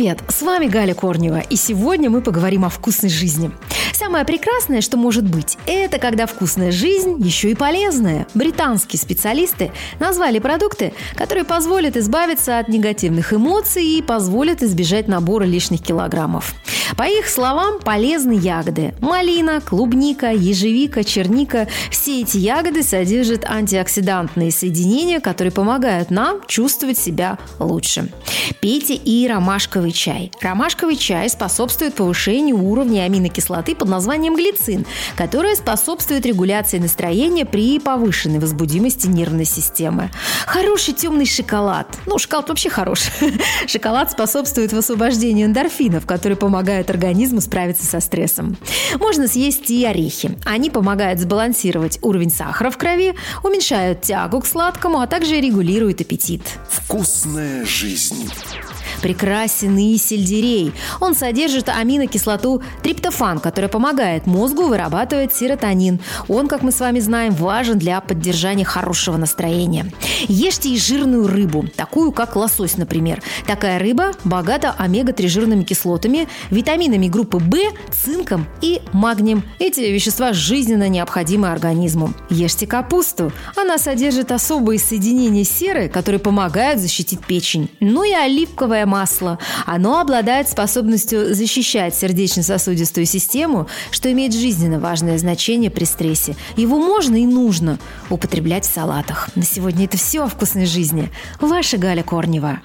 Привет, с вами Галя Корнева, и сегодня мы поговорим о вкусной жизни. Самое прекрасное, что может быть, это когда вкусная жизнь еще и полезная. Британские специалисты назвали продукты, которые позволят избавиться от негативных эмоций и позволят избежать набора лишних килограммов. По их словам, полезны ягоды. Малина, клубника, ежевика, черника. Все эти ягоды содержат антиоксидантные соединения, которые помогают нам чувствовать себя лучше. Пейте и ромашковый чай. Ромашковый чай способствует повышению уровня аминокислоты под названием глицин, которая способствует регуляции настроения при повышенной возбудимости нервной системы. Хороший темный шоколад. Ну, шоколад вообще хороший. Шоколад способствует высвобождению эндорфинов, которые помогают организму справиться со стрессом. Можно съесть и орехи. Они помогают сбалансировать уровень сахара в крови, уменьшают тягу к сладкому, а также регулируют аппетит. Вкусная жизнь. Прекрасен и сельдерей. Он содержит аминокислоту триптофан, которая помогает мозгу вырабатывать серотонин. Он, как мы с вами знаем, важен для поддержания хорошего настроения. Ешьте и жирную рыбу, такую как лосось, например. Такая рыба богата омега-3 жирными кислотами, витаминами группы В, цинком и магнием. Эти вещества жизненно необходимы организму. Ешьте капусту. Она содержит особые соединения серы, которые помогают защитить печень. Ну и оливковое масло. Оно обладает способностью защищать сердечно-сосудистую систему, что имеет жизненно важное значение при стрессе. Его можно и нужно употреблять в салатах. На сегодня это все о вкусной жизни. Ваша Галя Корнева.